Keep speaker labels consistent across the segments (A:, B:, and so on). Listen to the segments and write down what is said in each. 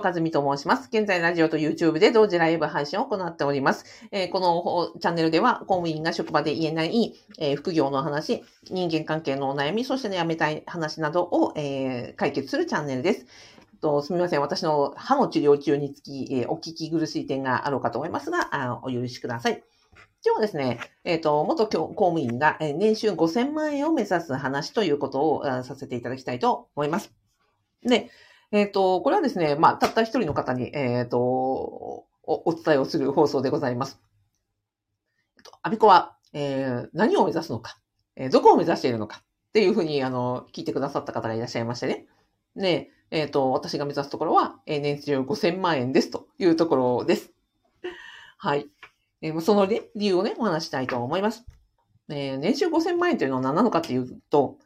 A: 和美と申します。現在、ラジオと YouTube で同時ライブ配信を行っております。えー、このチャンネルでは、公務員が職場で言えない、えー、副業の話、人間関係のお悩み、そしてね、辞めたい話などを、えー、解決するチャンネルです。とすみません。私の歯の治療中につき、えお聞き苦しい点があろうかと思いますが、あお許しください。今日はですね、えっ、と、元公務員が年収5000万円を目指す話ということをさせていただきたいと思います。で、えっ、ー、と、これはですね、まあ、たった一人の方に、えっ、ー、とお、お伝えをする放送でございます。えっと、アビコは、えー、何を目指すのか、えー、どこを目指しているのかっていうふうに、あの、聞いてくださった方がいらっしゃいましてね。で、えっ、ー、と、私が目指すところは、えー、年収5000万円ですというところです。はい。えー、その、ね、理由をね、お話したいと思います。えー、年収5000万円というのは何なのかっていうと、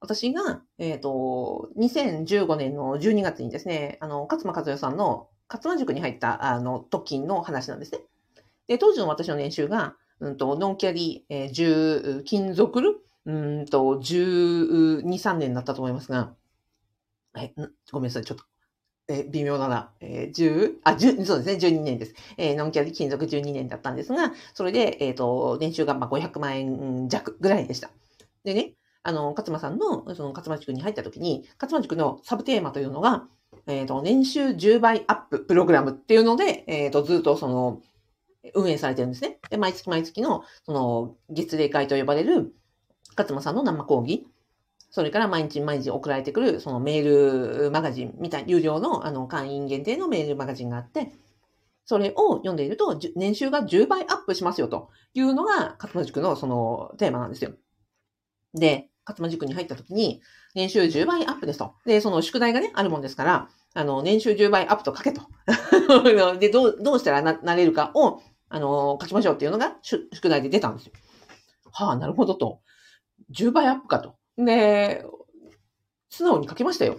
A: 私が、えっ、ー、と、2015年の12月にですね、あの、勝間和代さんの勝間塾に入った、あの、時の話なんですね。で、当時の私の年収が、うんと、ノンキャリ、えー、10、金属るうんと、12、3年だったと思いますが、え、ごめんなさい、ちょっと、え微妙だな。えー、10、あ、10、そうですね、12年です。えー、ノンキャリ金属12年だったんですが、それで、えっ、ー、と、年収がまあ500万円弱ぐらいでした。でね、あの、勝間さんの、その勝間塾に入った時に、勝間塾のサブテーマというのが、えっ、ー、と、年収10倍アッププログラムっていうので、えっ、ー、と、ずっとその、運営されてるんですね。で、毎月毎月の、その、月例会と呼ばれる、勝間さんの生講義、それから毎日毎日送られてくる、そのメールマガジンみたいな、有料の、あの、会員限定のメールマガジンがあって、それを読んでいると、年収が10倍アップしますよというのが、勝間塾のそのテーマなんですよ。で、勝間塾に入った時に、年収10倍アップですと。で、その宿題がね、あるもんですから、あの、年収10倍アップと書けと。で、どう、どうしたらな、なれるかを、あの、書きましょうっていうのが、宿題で出たんですよ。はあ、なるほどと。10倍アップかと。で、素直に書きましたよ。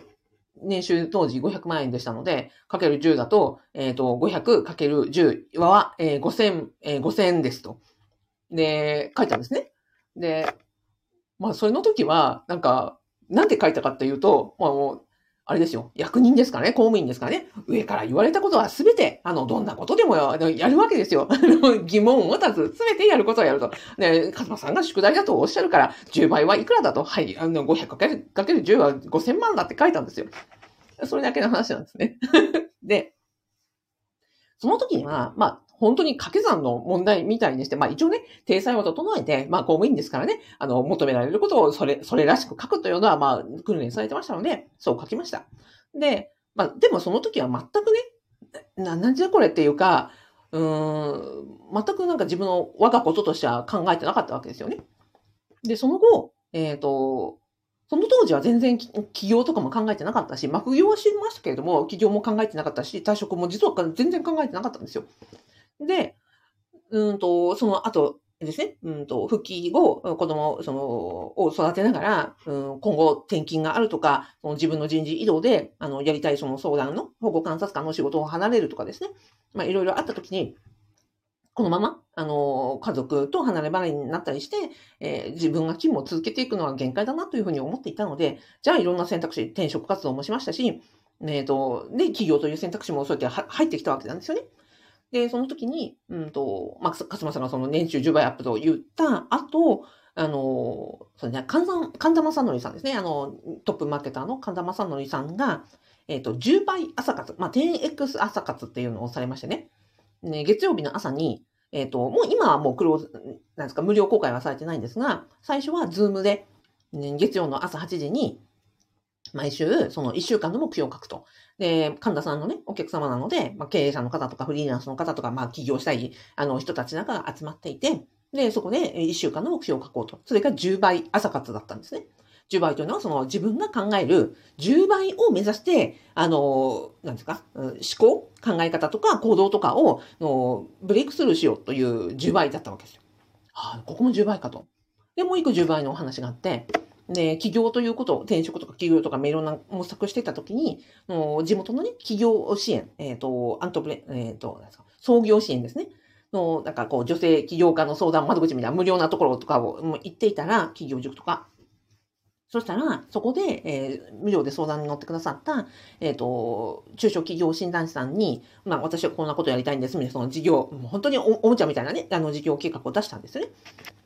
A: 年収当時500万円でしたので、かける10だと、えっ、ー、と、500かける10は、えー、5000、えー、5000ですと。で、書いたんですね。で、まあ、それの時は、なんか、なんて書いたかっていうと、まあもう、あれですよ。役人ですかね、公務員ですかね。上から言われたことはすべて、あの、どんなことでもやるわけですよ。疑問を持たず、すべてやることをやると。で、カズマさんが宿題だとおっしゃるから、10倍はいくらだと。はい、あの、500かける、かける10は5000万だって書いたんですよ。それだけの話なんですね。で、その時には、まあ、本当に掛け算の問題みたいにして、まあ一応ね、体裁を整えて、まあ公務員ですからね、あの、求められることをそれ、それらしく書くというのは、まあ訓練されてましたので、そう書きました。で、まあでもその時は全くね、な、なんじゃこれっていうか、うん、全くなんか自分の我がこととしては考えてなかったわけですよね。で、その後、えっ、ー、と、その当時は全然起業とかも考えてなかったし、まあ、副業は知りましたけれども、起業も考えてなかったし、退職も実は全然考えてなかったんですよ。で、うんと、その後ですね、うんと、復帰後、子供そのを育てながら、うん、今後転勤があるとか、その自分の人事異動で、あの、やりたいその相談の保護観察官の仕事を離れるとかですね、まあ、いろいろあったときに、このまま、あの、家族と離れ離れになったりして、えー、自分が勤務を続けていくのは限界だなというふうに思っていたので、じゃあいろんな選択肢、転職活動もしましたし、えっ、ー、と、で、起業という選択肢もそうやって入ってきたわけなんですよね。で、その時に、うんと、まあ、勝間さんがその年収10倍アップと言った後、あの、それね、神田、神田昌典さんですね。あの、トップマーケターの神田昌典さんが、えっ、ー、と、10倍朝活、まあ、10X 朝活っていうのをされましてね。ね月曜日の朝に、えっ、ー、と、もう今はもうクローズ、なんですか、無料公開はされてないんですが、最初は Zoom で、ね、月曜の朝8時に、毎週、その1週間の目標を書くと。で、神田さんのね、お客様なので、まあ、経営者の方とかフリーランスの方とか、まあ、起業したい、あの、人たちなんかが集まっていて、で、そこで1週間の目標を書こうと。それが10倍朝活だったんですね。10倍というのは、その自分が考える10倍を目指して、あの、なんですか、思考、考え方とか行動とかを、のブレイクスルーしようという10倍だったわけですよ。はあ、ここも10倍かと。で、もう一個10倍のお話があって、で、起業ということ、転職とか起業とか、いろんな模索してたときに、地元のね、起業支援、えっ、ー、と、アントプレ、えっ、ー、と、創業支援ですね。の、なんかこう、女性起業家の相談窓口みたいな無料なところとかを行っていたら、企業塾とか。そしたら、そこで、えー、無料で相談に乗ってくださった、えっ、ー、と、中小企業診断士さんに、まあ、私はこんなことやりたいんですみたいな、その事業、もう本当におおもちゃみたいなね、あの、事業計画を出したんですよね。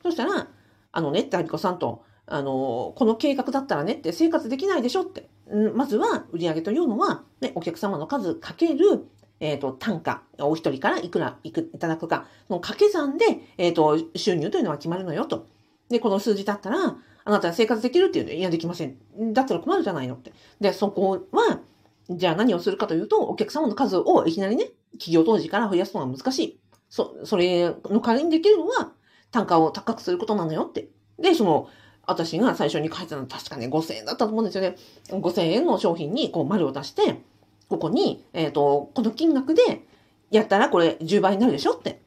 A: そしたら、あのね、って、アリコさんと、あの、この計画だったらねって生活できないでしょって。まずは、売上というのは、ね、お客様の数かける、えっ、ー、と、単価、お一人からいくらいくいただくか、の掛け算で、えっ、ー、と、収入というのは決まるのよと。で、この数字だったら、あなたは生活できるっていうのいや、できません。だったら困るじゃないのって。で、そこは、じゃあ何をするかというと、お客様の数をいきなりね、企業当時から増やすのが難しい。そ、それの代わりにできるのは、単価を高くすることなのよって。で、その、私が最初に書いたのは確かね、5000円だったと思うんですよね。5000円の商品にこう丸を出して、ここに、えっ、ー、と、この金額でやったらこれ10倍になるでしょって。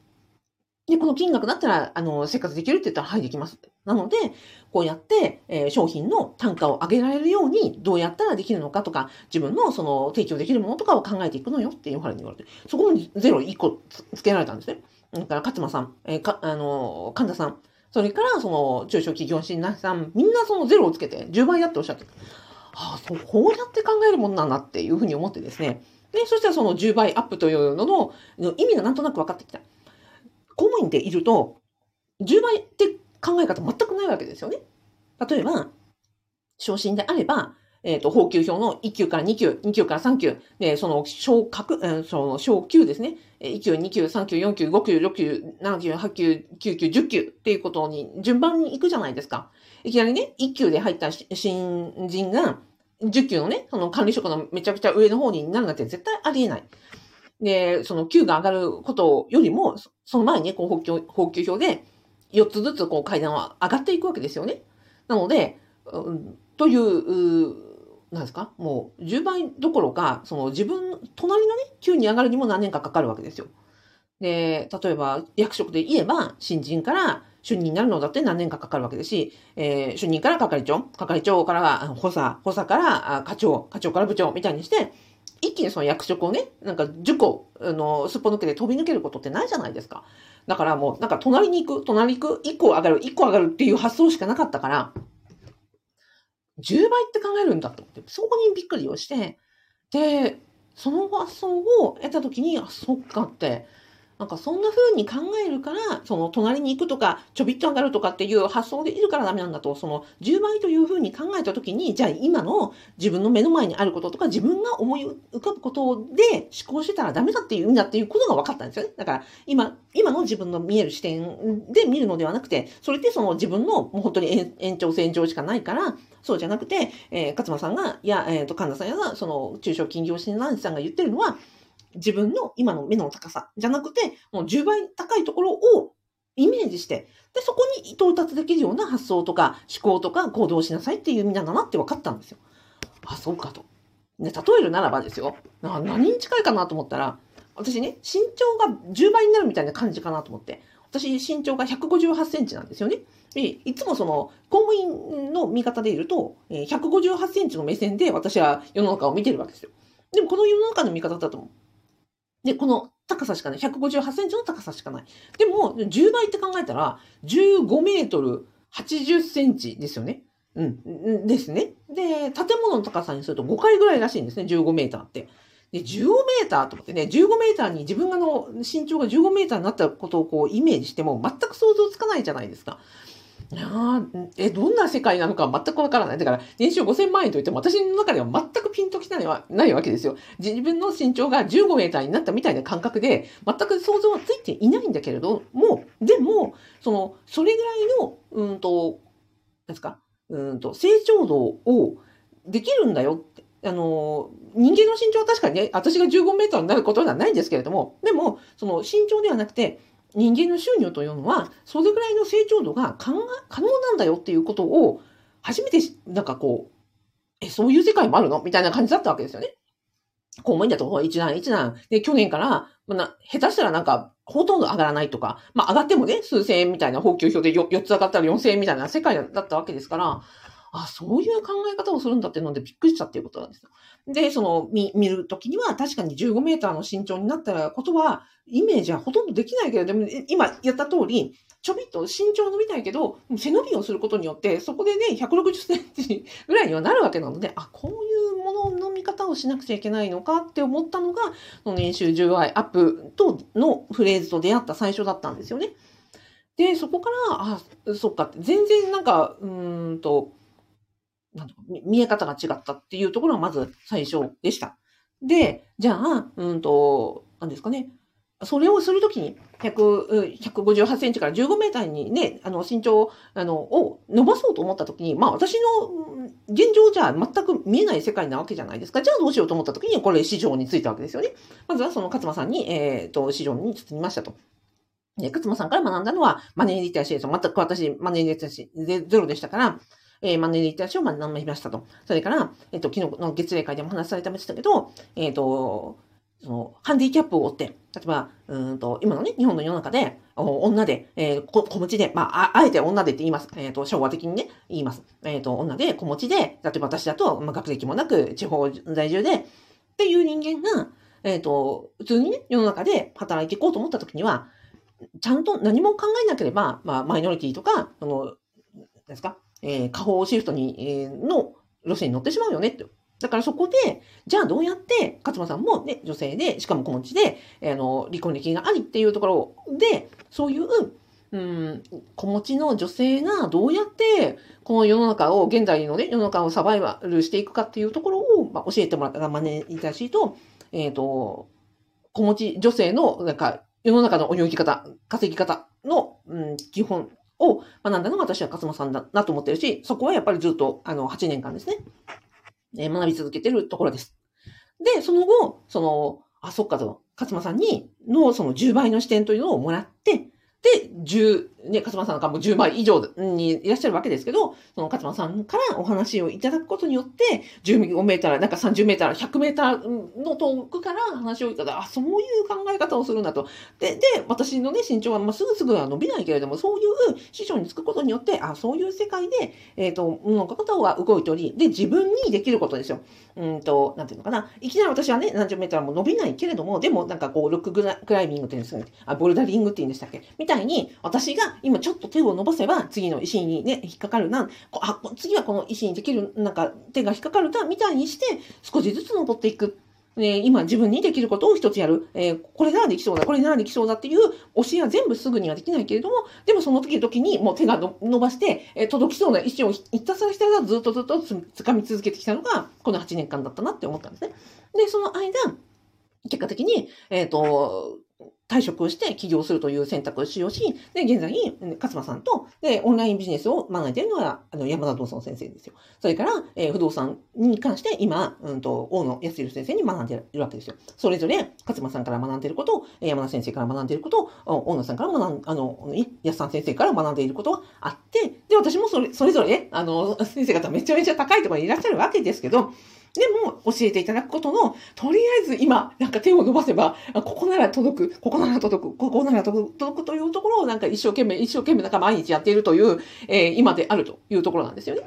A: で、この金額だったら、あの、生活できるって言ったら、はい、できます。なので、こうやって、えー、商品の単価を上げられるように、どうやったらできるのかとか、自分のその提供できるものとかを考えていくのよっていうふうに言われて、そこにゼロ1個つけられたんですね。だから、勝間さん、えー、か、あの、神田さん、それから、その、中小企業診断士さん、みんなそのゼロをつけて、10倍だっておっしゃってああ、そう、こうやって考えるもんなんだっていうふうに思ってですね。で、そしたらその10倍アップというのの意味がなんとなく分かってきた。公務員でいると、10倍って考え方全くないわけですよね。例えば、昇進であれば、えっ、ー、と、法級表の1級から2級、2級から3級、で、その昇格、えー、その昇級ですね。1級、2級、3級、4級、5級、6級、7級、8級、9級、10級っていうことに順番に行くじゃないですか。いきなりね、1級で入った新人が、10級のね、その管理職のめちゃくちゃ上の方になるなんて絶対ありえない。で、その級が上がることよりも、その前に、こう、補給、補給表で、4つずつこう階段は上がっていくわけですよね。なので、うん、という、なんですか？もう10倍どころか、その自分、隣のね、級に上がるにも何年かかかるわけですよ。で、例えば役職で言えば、新人から主任になるのだって何年かかかるわけですし、えー、主任から係長、係長から補佐、補佐から課長、課長から部長みたいにして、一気にその役職をね、なんか10個、あの、すっぽ抜けで飛び抜けることってないじゃないですか。だからもう、なんか隣に行く、隣行く、1個上がる、1個上がるっていう発想しかなかったから、10倍って考えるんだと思って、そこにびっくりをして、で、その発想を得た時に、あ、そっかって、なんかそんな風に考えるから、その隣に行くとか、ちょびっと上がるとかっていう発想でいるからダメなんだと、その10倍という風に考えた時に、じゃあ今の自分の目の前にあることとか、自分が思い浮かぶことで思考してたらダメだっていうんだっていうことが分かったんですよね。だから今、今の自分の見える視点で見るのではなくて、それってその自分のもう本当に延長線上しかないから、そうじゃなくて、えー、勝間さんが、いや、えっ、ー、と、神田さんやその中小企業診断士さんが言ってるのは、自分の今の目の高さじゃなくて、もう10倍高いところをイメージして、で、そこに到達できるような発想とか思考とか行動しなさいっていう意味なんだなって分かったんですよ。あ、そうかと。ね、例えるならばですよ。何に近いかなと思ったら、私ね、身長が10倍になるみたいな感じかなと思って。私、身長が158センチなんですよね。で、いつもその、公務員の見方でいると、158センチの目線で私は世の中を見てるわけですよ。でもこの世の中の見方だとで、この高さしかない。158センチの高さしかない。でも、10倍って考えたら、15メートル80センチですよね。うん。ですね。で、建物の高さにすると5回ぐらいらしいんですね。15メーターって。で、15メーターと思ってね、15メーターに自分がの身長が15メーターになったことをこうイメージしても全く想像つかないじゃないですか。あえ、どんな世界なのか全くわからない。だから、年収5000万円といっても、私の中では全くピンときたはないわけですよ。自分の身長が15メーターになったみたいな感覚で、全く想像はついていないんだけれども、でも、その、それぐらいの、うんと、なんですか、うんと、成長度をできるんだよって。あの、人間の身長は確かにね、私が15メーターになることではないんですけれども、でも、その身長ではなくて、人間の収入というのは、それぐらいの成長度が可能なんだよっていうことを、初めて、なんかこう、え、そういう世界もあるのみたいな感じだったわけですよね。公務員だと一段一段。で、去年から、まあ、下手したらなんか、ほとんど上がらないとか、まあ上がってもね、数千円みたいな補給表で 4, つ上がったら4000円みたいな世界だったわけですから、あ、そういう考え方をするんだっていうのでびっくりしたっていうことなんですよ。で、その、見、見るときには確かに15メーターの身長になったらことは、イメージはほとんどできないけど、でも今やった通り、ちょびっと身長伸びたいけど、背伸びをすることによって、そこでね、160センチぐらいにはなるわけなので、あ、こういうものの見方をしなくちゃいけないのかって思ったのが、その年収10倍アップとのフレーズと出会った最初だったんですよね。で、そこから、あ、そっかって、全然なんか、うんと、なん見え方が違ったっていうところがまず最初でした。で、じゃあ、うんと、何ですかね。それをするときに、158センチから15メーターにね、あの、身長、あの、を伸ばそうと思ったときに、まあ私の現状じゃ全く見えない世界なわけじゃないですか。じゃあどうしようと思ったときに、これ市場についたわけですよね。まずはその勝間さんに、えっ、ー、と、市場に包みましたと。で、勝間さんから学んだのは、マネーリテラシーです。全く私、マネーリテラシーゼロでしたから、えー、マネリテラシーを学びましたと。それから、えっ、ー、と、昨日の月例会でも話されてましたけど、えっ、ー、と、その、ハンディキャップを負って、例えば、うんと、今のね、日本の世の中で、女で、えー、子持ちで、まあ、あえて女でって言います。えっ、ー、と、昭和的にね、言います。えっ、ー、と、女で、子持ちで、例えば私だと、まあ、学歴もなく、地方在住で、っていう人間が、えっ、と、普通にね、世の中で働いていこうと思った時には、ちゃんと何も考えなければ、まあ、マイノリティとか、その、ですか、えー、下方シフトに、えー、の路線に乗ってしまうよねって。だからそこで、じゃあどうやって、勝間さんもね、女性で、しかも子持ちで、えあの、離婚歴がありっていうところで、そういう、うん、子持ちの女性がどうやって、この世の中を、現在のね、世の中をサバイバルしていくかっていうところを、まあ、教えてもらったら、まねいたしと、えっ、ー、と、子持ち女性の、なんか、世の中の泳ぎ方、稼ぎ方の、うん、基本を学んだのが私は勝間さんだなと思ってるし、そこはやっぱりずっと、あの、8年間ですね。え学び続けてるところです。で、その後、その、あ、そっかと、勝間さんに、の、その10倍の視点というのをもらって、で、10、ね、勝間さんがもう10倍以上にいらっしゃるわけですけど、その勝間さんからお話をいただくことによって、15メーター、なんか30メーター、100メーターの遠くから話をいただく、あ、そういう考え方をするんだと。で、で、私のね、身長はまあすぐすぐは伸びないけれども、そういう師匠につくことによって、あ、そういう世界で、えっ、ー、と、物事は動いており、で、自分にできることですよ。うんと、なんていうのかな。いきなり私はね、何十メーターも伸びないけれども、でもなんかこう、ロッククライミングっていうんですかね、あ、ボルダリングっていうんでしたっけみたいに、私が今ちょっと手を伸ばせば、次の石にね、引っかかるな、あ、次はこの石にできる、なんか手が引っかかるな、みたいにして、少しずつ登っていく。え今自分にできることを一つやる。えー、これならできそうだ、これならできそうだっていう教えは全部すぐにはできないけれども、でもその時々にもう手が伸ばして、えー、届きそうな石をひたすらひたすらずっとずっと掴み続けてきたのが、この8年間だったなって思ったんですね。で、その間、結果的に、えっ、ー、と、退職して起業するという選択肢をし、で、現在、勝間さんと、で、オンラインビジネスを学んでいるのは、あの、山田道尊先生ですよ。それから、えー、不動産に関して、今、うんと、大野康弘先生に学んでいるわけですよ。それぞれ、勝間さんから学んでいること、山田先生から学んでいること、大野さんから学ん、あの、安さん先生から学んでいることはあって、で、私もそれ、それぞれ、あの、先生方めちゃめちゃ高いところにいらっしゃるわけですけど、でも、教えていただくことの、とりあえず今、なんか手を伸ばせば、ここなら届く、ここなら届く、ここなら届くというところを、なんか一生懸命、一生懸命、なんか毎日やっているという、えー、今であるというところなんですよね。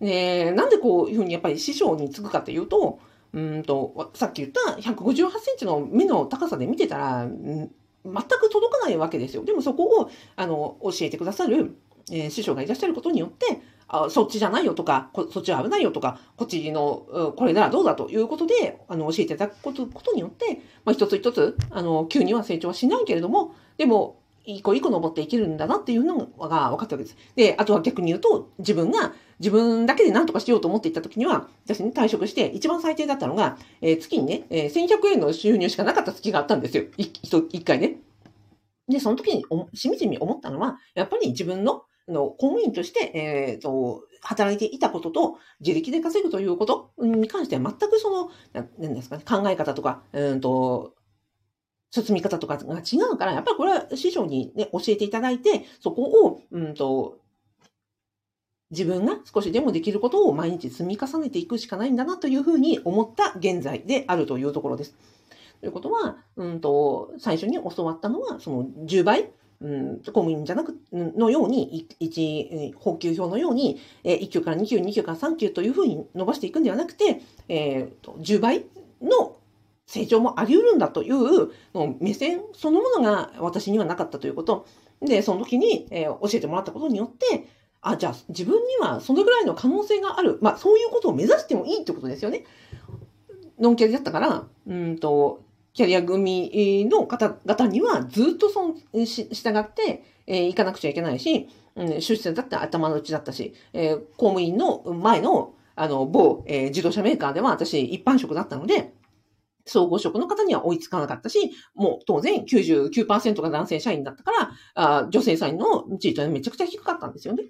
A: ねなんでこういうふうにやっぱり師匠につくかというと、うんと、さっき言った158センチの目の高さで見てたら、全く届かないわけですよ。でもそこを、あの、教えてくださる、えー、師匠がいらっしゃることによって、あそっちじゃないよとか、そっちは危ないよとか、こっちの、これならどうだということで、あの、教えていただくことことによって、まあ、一つ一つ、あの、急には成長はしないけれども、でも、一個一個登っていけるんだなっていうのが分かったわけです。で、あとは逆に言うと、自分が、自分だけで何とかしようと思っていった時には、私に退職して、一番最低だったのが、えー、月にね、えー、1100円の収入しかなかった月があったんですよ。一回ね。で、その時にしみじみ思ったのは、やっぱり自分のの公務員として、えっ、ー、と、働いていたことと、自力で稼ぐということに関しては全くその、何ですかね、考え方とか、うんと、進み方とかが違うから、やっぱりこれは師匠にね、教えていただいて、そこを、うんと、自分が少しでもできることを毎日積み重ねていくしかないんだなというふうに思った現在であるというところです。ということは、うんと、最初に教わったのは、その10倍うん、公務員じゃなく、のように、一、補給表のように、え、1級から2級、2級から3級というふうに伸ばしていくんではなくて、えー、と10倍の成長もあり得るんだという目線そのものが私にはなかったということ。で、その時に、え、教えてもらったことによって、あ、じゃあ自分にはそのぐらいの可能性がある。まあそういうことを目指してもいいってことですよね。ノンキャリだったから、うんと、キャリア組の方々にはずっとそのし従って、えー、行かなくちゃいけないし、うん、出世だって頭の内だったし、えー、公務員の前のあの某、えー、自動車メーカーでは私一般職だったので、総合職の方には追いつかなかったし、もう当然99%が男性社員だったから、あ女性社員の地位というのはめちゃくちゃ低かったんですよね。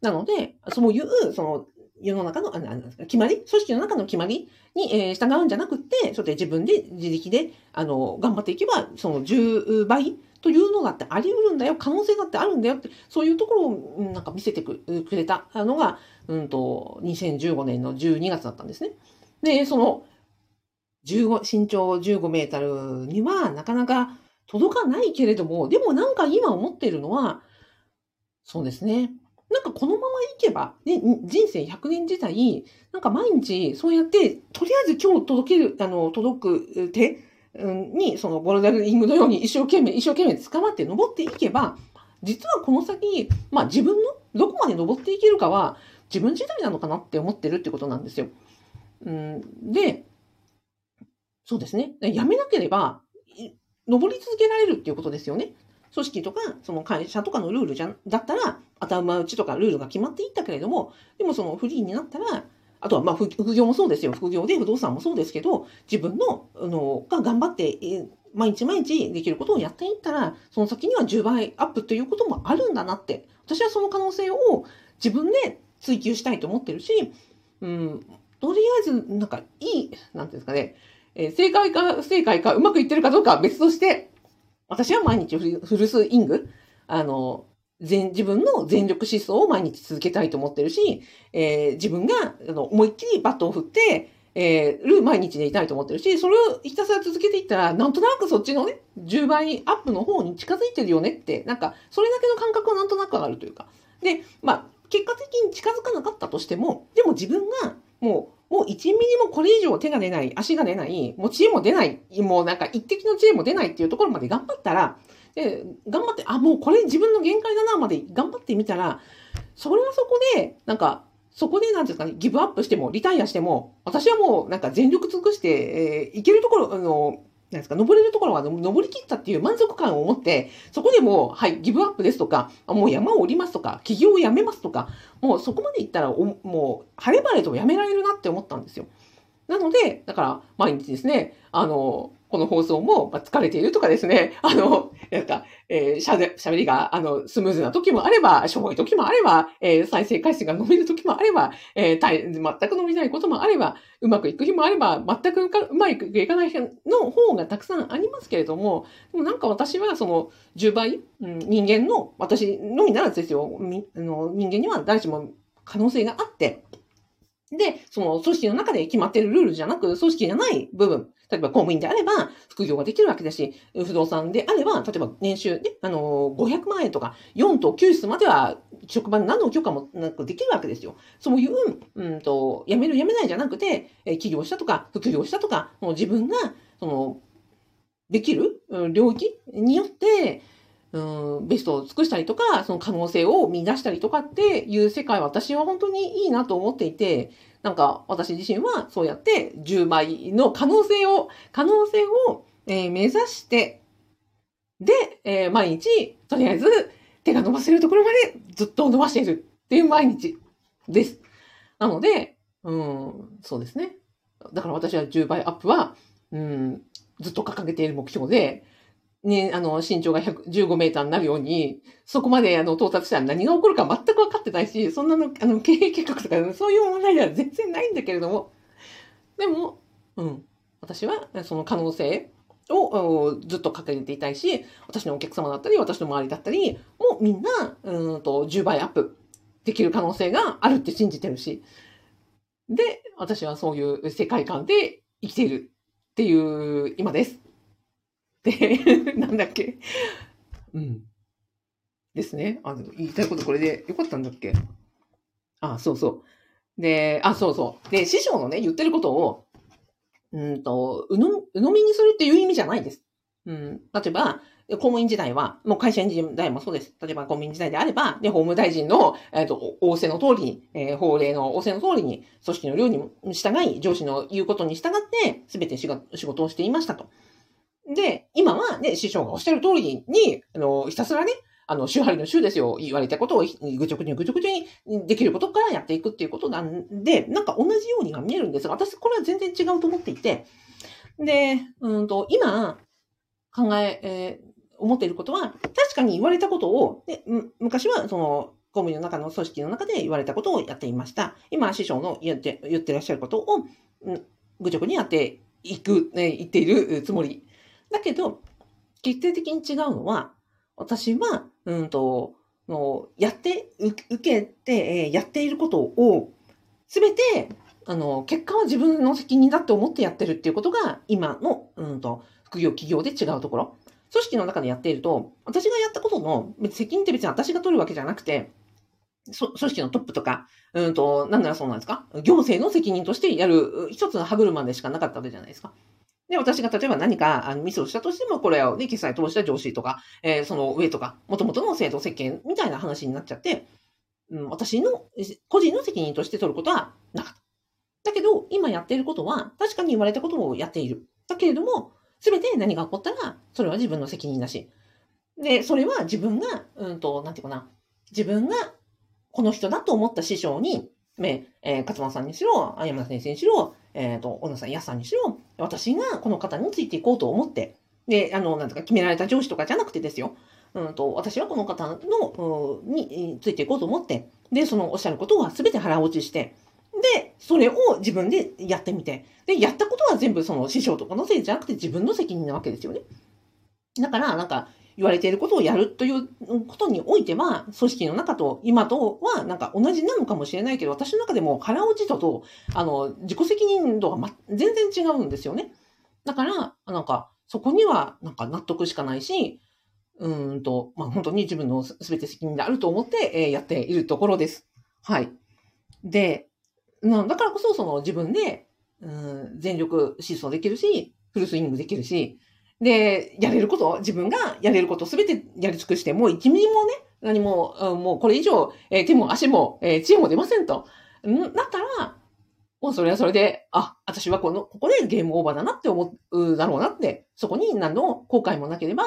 A: なので、そういう、その、世の中の、あの決まり？組織の中の決まり？に、従うんじゃなくて、そうやって自分で自力で、あの、頑張っていけば、その10倍？というのだってあり得るんだよ、可能性だってあるんだよって、そういうところをなんか見せてくれたのが、うんと、2015年の12月だったんですね。で、その、15、身長15メートルにはなかなか届かないけれども、でもなんか今思っているのは、そうですね。なんかこのままいけば、ね、人生100年時代、なんか毎日そうやって、とりあえず今日届ける、あの、届く手に、そのボルダリングのように一生懸命、一生懸命捕まって登っていけば、実はこの先、まあ自分のどこまで登っていけるかは自分次第なのかなって思ってるってことなんですよ。うん、で、そうですね。やめなければ、登り続けられるっていうことですよね。組織とか、その会社とかのルールじゃ、だったら、頭打ちとかルールが決まっていったけれども、でもそのフリーになったら、あとはまあ副業もそうですよ。副業で不動産もそうですけど、自分の、あの、が頑張って、毎日毎日できることをやっていったら、その先には10倍アップということもあるんだなって、私はその可能性を自分で追求したいと思ってるし、うん、とりあえず、なんかいい、なんていうんですかね、えー、正解か不正解かうまくいってるかどうかは別として、私は毎日フルスイング、あの、全、自分の全力疾走を毎日続けたいと思ってるし、えー、自分があの思いっきりバットを振って、えー、る毎日でいたいと思ってるし、それをひたすら続けていったら、なんとなくそっちのね、10倍アップの方に近づいてるよねって、なんか、それだけの感覚はなんとなく上がるというか。で、まあ、結果的に近づかなかったとしても、でも自分がもうもう1ミリもこれ以上手が出ない、足が出ない、もう知恵も出ない、もうなんか一滴の知恵も出ないっていうところまで頑張ったら、で頑張って、あ、もうこれ自分の限界だなまで頑張ってみたら、それはそこで、なんか、そこで、なんですかね、ギブアップしても、リタイアしても、私はもう、なんか全力尽くして、えー、いけるところ、あの、なんですか、登れるところは登り切ったっていう満足感を持って、そこでもう、はい、ギブアップですとか、もう山を降りますとか、起業をやめますとか、もうそこまでいったらもう、晴れ晴れとやめられるなって思ったんですよ。なので、だから、毎日ですね、あの、この放送も、ま疲れているとかですね、あの、なんか、えー、しゃべ、しゃべりが、あの、スムーズな時もあれば、しょぼい時もあれば、えー、再生回数が伸びる時もあれば、えー、全く伸びないこともあれば、うまくいく日もあれば、全くうまくいかない日の方がたくさんありますけれども、でもなんか私はその10倍、うん、人間の、私のみならずですよ、みあの人間には誰しも可能性があって、で、その組織の中で決まっているルールじゃなく、組織じゃない部分、例えば公務員であれば副業ができるわけだし、不動産であれば、例えば年収で、あの、500万円とか、4と9室までは職場に何の許可もなくできるわけですよ。そういう、うんと、辞める辞めないじゃなくて、起業したとか、副業したとか、もう自分が、その、できる領域によって、うん、ベストを尽くしたりとか、その可能性を見出したりとかっていう世界は私は本当にいいなと思っていて、なんか私自身はそうやって10倍の可能性を、可能性を、えー、目指して、で、えー、毎日、とりあえず手が伸ばせるところまでずっと伸ばしているっていう毎日です。なので、うん、そうですね。だから私は10倍アップは、うん、ずっと掲げている目標で、ね、あの、身長が115メーターになるように、そこまであの到達したら何が起こるか全く分かってないし、そんなの、あの、経営計画とか、そういう問題では全然ないんだけれども、でも、うん、私はその可能性をずっと掲げていたいし、私のお客様だったり、私の周りだったり、もうみんな、うんと、10倍アップできる可能性があるって信じてるし、で、私はそういう世界観で生きているっていう今です。で、なんだっけ。うん。ですね。あの、言いたいことこれでよかったんだっけあ、そうそう。で、あ、そうそう。で、師匠のね、言ってることを、うんと、うの、鵜呑みにするっていう意味じゃないです。うん。例えば、公務員時代は、もう会社員時代もそうです。例えば公務員時代であれば、で、法務大臣の、えっ、ー、と、仰せの通りに、えー、法令の仰せの通りに、組織の量に従い、上司の言うことに従って、すべて仕事をしていましたと。で、今はね、師匠がおっしゃる通りに、あの、ひたすらね、あの、週張りの週ですよ。言われたことをぐちょぐちょぐちょぐちょにできることからやっていくっていうことなんで、なんか同じようには見えるんですが、私これは全然違うと思っていて、で、うんと、今、考え、えー、思っていることは、確かに言われたことを、で昔はその、公務員の中の組織の中で言われたことをやっていました。今、師匠の言って、言ってらっしゃることを、うん、愚直にやっていく、ね、言っているつもり。だけど、決定的に違うのは、私は、うんと、のやって、受けて、えやっていることを、すべて、あの、結果は自分の責任だって思ってやってるっていうことが、今の、うんと、副業企業で違うところ。組織の中でやっていると、私がやったことの責任って別に私が取るわけじゃなくて、組織のトップとか、うんと、なんならそうなんですか？行政の責任としてやる一つの歯車でしかなかったわけじゃないですか。で、私が例えば何かあのミスをしたとしても、これをね、決済通した上司とか、えー、その上とか、元々の制度設計みたいな話になっちゃって、うん、私の個人の責任として取ることはなかった。だけど、今やっていることは、確かに言われたことをやっている。だけれども、すべて何が起こったら、それは自分の責任だし。で、それは自分が、うんと、なんていうかな、自分がこの人だと思った師匠に、ね、えー、勝間さんにしろ、山田先生にしろ、えっ、ー、と、小野さん、安さんにしろ、私がこの方についていこうと思って、で、あの、なんとか決められた上司とかじゃなくてですよ。うんと、私はこの方の、についていこうと思って、で、そのおっしゃることは全て腹落ちして、で、それを自分でやってみて、で、やったことは全部その師匠とかのせいじゃなくて自分の責任なわけですよね。だから、なんか、言われていることをやるということにおいては、組織の中と今とはなんか同じなのかもしれないけど、私の中でも腹落ち度と、あの、自己責任度が、ま、全然違うんですよね。だから、なんか、そこにはなんか納得しかないし、うんと、まあ、本当に自分の全て責任であると思って、えー、やっているところです。はい。で、なだからこそ、その自分で、うん、全力疾走できるし、フルスイングできるし、で、やれること、自分がやれることすべてやり尽くして、もう一ミリもね、何も、もうこれ以上、え、手も足も、え、知恵も出ませんと。んだったら、もうそれはそれで、あ、私はこの、ここでゲームオーバーだなって思うだろうなって、そこに何の後悔もなければ、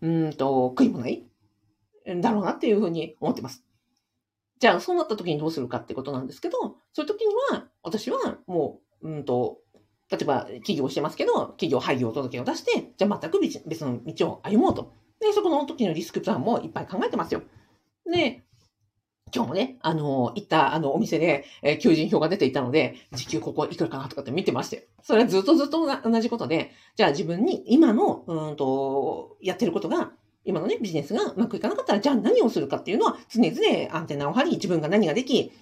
A: うんと、悔いもない、だろうなっていうふうに思ってます。じゃあ、そうなった時にどうするかってことなんですけど、そういう時には、私はもう、うんと、例えば、企業してますけど、企業廃業届を出して、じゃあ全く別の道を歩もうと。で、そこの時のリスクプランもいっぱい考えてますよ。で、今日もね、あの、行ったあのお店で、えー、求人票が出ていたので、時給ここいくらかなとかって見てまして。それはずっとずっと同じことで、じゃあ自分に今の、うんと、やってることが、今のね、ビジネスがうまくいかなかったら、じゃあ何をするかっていうのは、常々アンテナを張り、自分が何ができ、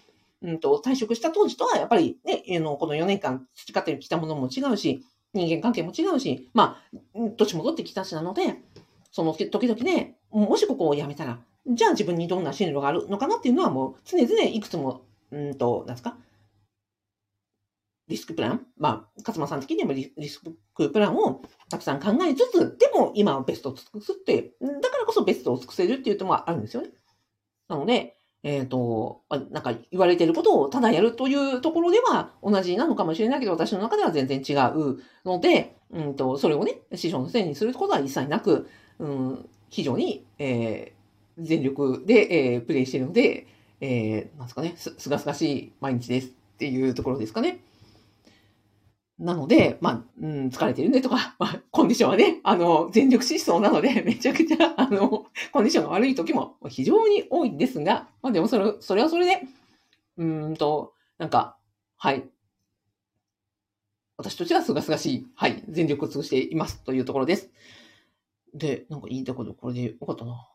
A: うんと、退職した当時とは、やっぱりね、あの、この4年間培ってきたものも違うし、人間関係も違うし、まあ、年戻ってきたしなので、その時々で、もしここを辞めたら、じゃあ自分にどんな進路があるのかなっていうのはもう常々いくつも、うんと、なんですか、リスクプランまあ、勝間さん的にもリスクプランをたくさん考えつつ、でも今はベストを尽くすって、だからこそベストを尽くせるっていうともあるんですよね。なので、えっ、ー、と、なんか言われてることをただやるというところでは同じなのかもしれないけど、私の中では全然違うので、うんと、それをね、師匠のせいにすることは一切なく、うん、非常に、えー、全力で、えー、プレイしているので、えー、なんですかね、す、すがすがしい毎日ですっていうところですかね。なので、まあ、うん、疲れてるねとか、まあ、コンディションはね、あの、全力疾走なので、めちゃくちゃ、あの、コンディションが悪い時も非常に多いんですが、まあでもそれ、それはそれで、うんと、なんか、はい。私としてはすがすがしい、はい、全力を尽くしていますというところです。で、なんか言いたいことこれでよかったな。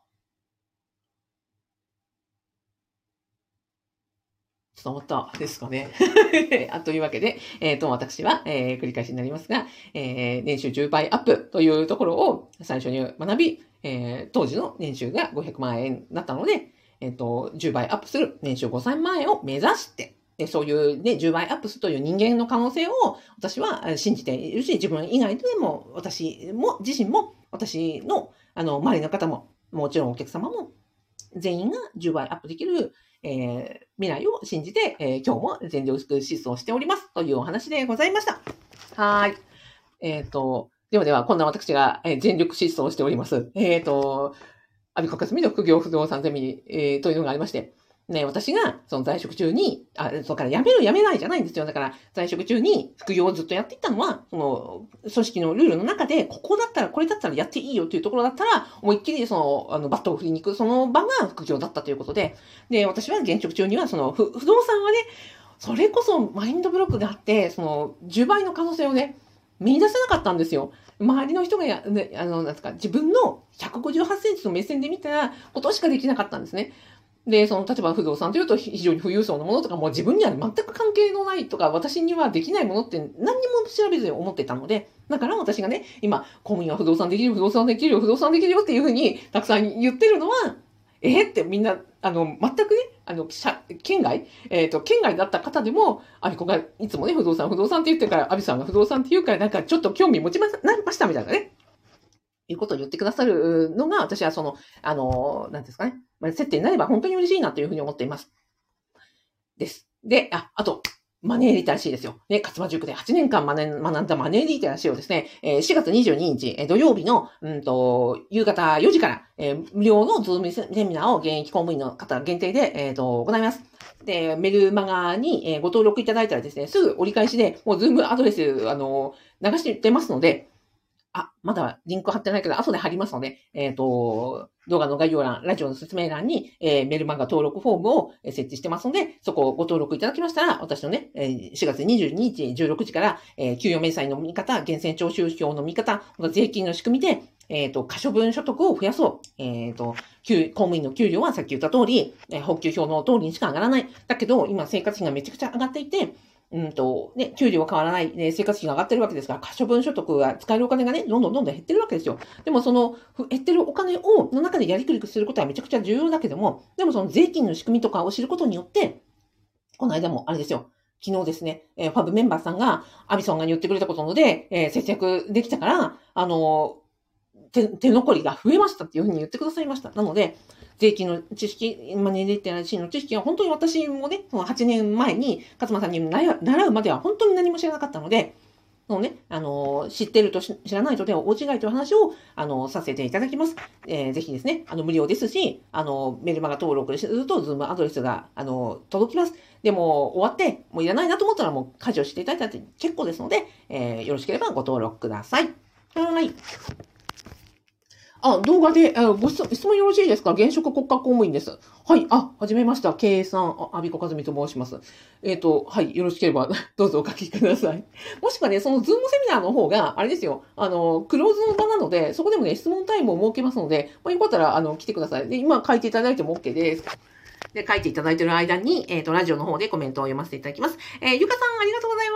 A: 伝わったですかね。あ というわけで、えっ、と、私は、えー繰り返しになりますが、えー年収10倍アップというところを最初に学び、えー当時の年収が500万円だったので、えっ、と、10倍アップする年収5000万円を目指して、でそういうね、10倍アップするという人間の可能性を私はえー信じているし、自分以外でも、私も、自身も、私の、あの、周りの方も、もちろんお客様も、全員が10倍アップできる、えー未来を信じて、えー今日も全力疾走しておりますというお話でございました。はーい。えっ、と、ではでは、こんな私が、えー全力疾走しております。えっ、と、アビコカスミの副業不動産ゼミ、えーというのがありまして、ね、私が、その在職中に、あ、それから辞める辞めないじゃないんですよ。だから、在職中に副業をずっとやっていったのは、その、組織のルールの中で、ここだったら、これだったらやっていいよというところだったら、思いっきり、その、あの、バットを振りに行く、その場が副業だったということで、で、私は現職中には、その、不動産はね、それこそマインドブロックがあって、その、10倍の可能性をね、見出せなかったんですよ。周りの人がや、ね、あの、なんですか、自分の158センチの目線で見たらことしかできなかったんですね。で、その、例えば不動産というと非常に富裕層のものとか、もう自分には全く関係のないとか、私にはできないものって何にも調べずに思ってたので、だから私がね、今、公務員は不動産できるよ、不動産できるよ、不動産できるよっていうふうにたくさん言ってるのは、えーってみんな、あの、全くね、あの、県外、えっ、と、県外だった方でも、アビコがいつもね、不動産、不動産って言ってから、アビさんが不動産って言うから、なんかちょっと興味持ちましたみたいなね。いうことを言ってくださるのが、私はその、あの、なんですかね。まあ、接点になれば本当に嬉しいなというふうに思っています。です。で、あ、あと、マネーリテラシーですよ。ね、勝間塾で8年間学ん学んだマネーリテラシーをですね、4月22日、土曜日の、うんと、夕方4時から、えー無料の Zoom セミナーを現役公務員の方限定で、えーと、行います。で、メルマガに、えご登録いただいたらですね、すぐ折り返しで、もう Zoom アドレス、あの、流してますので、あ、まだリンク貼ってないけど、後で貼りますので、えっ、と、動画の概要欄、ラジオの説明欄に、えーメルマガ登録フォームをえー設置してますので、そこをご登録いただきましたら、私のね、えー4月22日16時から、えー給与明細の見方、源泉徴収票の見方、また税金の仕組みで、えっ、と、可処分所得を増やそう。えっ、と、給公務員の給料はさっき言った通り、えー補給表の通りにしか上がらない。だけど、今生活費がめちゃくちゃ上がっていて、うんと、ね、給料は変わらない、ね、生活費が上がってるわけですから、可処分所得が使えるお金がね、どんどんどんどん減ってるわけですよ。でもその、減ってるお金を、の中でやりくりすることはめちゃくちゃ重要だけども、でもその税金の仕組みとかを知ることによって、この間もあれですよ。昨日ですね、えーファブメンバーさんが、アビソンが言ってくれたことので、えー節約できたから、あの手、手残りが増えましたっていうふうに言ってくださいました。なので、税金の知識、マネーリテラシーの知識は本当に私もね、その8年前に勝間さんに習うまでは本当に何も知らなかったので、のね、あの、知ってると知らないとでは大違いという話を、あの、させていただきます。えーぜひですね、あの、無料ですし、あの、メルマガ登録すると、ズームアドレスが、あの、届きます。でも、終わって、もういらないなと思ったら、もう、家事をしていただいたって結構ですので、えーよろしければご登録ください。はい。あ、動画で、あご質質問よろしいですか？現職国家公務員です。はい。あ、はじめました。経営さん、あ、阿ビ子和美と申します。えっ、と、はい。よろしければ、どうぞお書きください。もしくはね、そのズームセミナーの方が、あれですよ。あの、クローズの場なので、そこでもね、質問タイムを設けますので、まあ、よかったら、あの、来てください。で、今書いていただいても OK です。で、書いていただいている間に、えっ、と、ラジオの方でコメントを読ませていただきます。えーゆかさん、ありがとうござい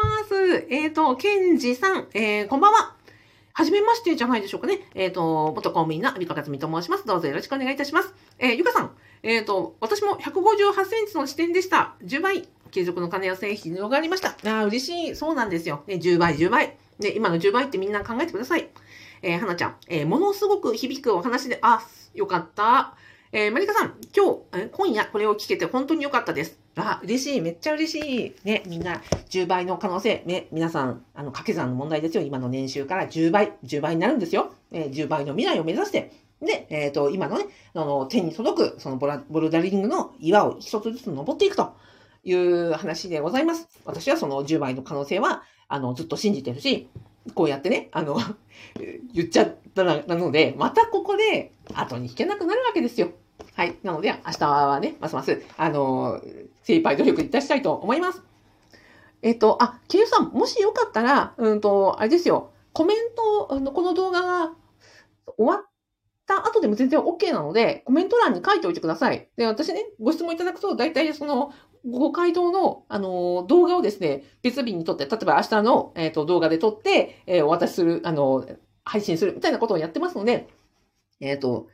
A: ます。えっ、と、ケンジさん、えーこんばんは。はじめましてじゃないでしょうかね。えっ、と、元公務員のアビカカツミと申します。どうぞよろしくお願いいたします。えーゆかさん、えっ、と、私も158センチの視点でした。10倍、継続の金や製品広がりました。ああ、嬉しい。そうなんですよ。ね、10倍、10倍。で、今の10倍ってみんな考えてください。えー、はなちゃん、えものすごく響くお話で、あ、よかった。えー、マリカさん、今日、え今夜これを聞けて本当に良かったです。あ、嬉しい。めっちゃ嬉しい。ね、みんな、10倍の可能性。ね、皆さん、あの、掛け算の問題ですよ。今の年収から10倍、10倍になるんですよ。えー10倍の未来を目指して。で、えっ、と、今のね、あの、手に届く、そのボラボルダリングの岩を一つずつ登っていくという話でございます。私はその10倍の可能性は、あの、ずっと信じてるし、こうやってね、あの、言っちゃったら、なので、またここで後に引けなくなるわけですよ。はい。なので、明日はね、ますます、あの、精一杯努力いたしたいと思います。えっ、と、あ、ケイさん、もしよかったら、うんと、あれですよ、コメント、あのこの動画が終わった後でも全然 OK なので、コメント欄に書いておいてください。で、私ね、ご質問いただくと、大体その、ご回答の、あの、動画をですね、別日に撮って、例えば明日の、えっ、と、動画で撮って、えー、お渡しする、あの、配信するみたいなことをやってますので、えっ、と、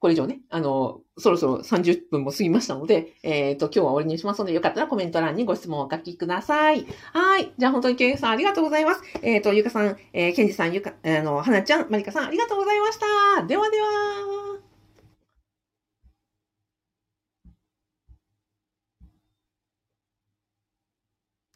A: これ以上ね、あの、そろそろ30分も過ぎましたので、えっ、と、今日は終わりにしますので、よかったらコメント欄にご質問をお書きください。はい。じゃあ本当にケンさんありがとうございます。えっ、と、ゆかさん、えー、ケンジさん、ゆか、あの、はなちゃん、まりかさんありがとうございました。ではでは。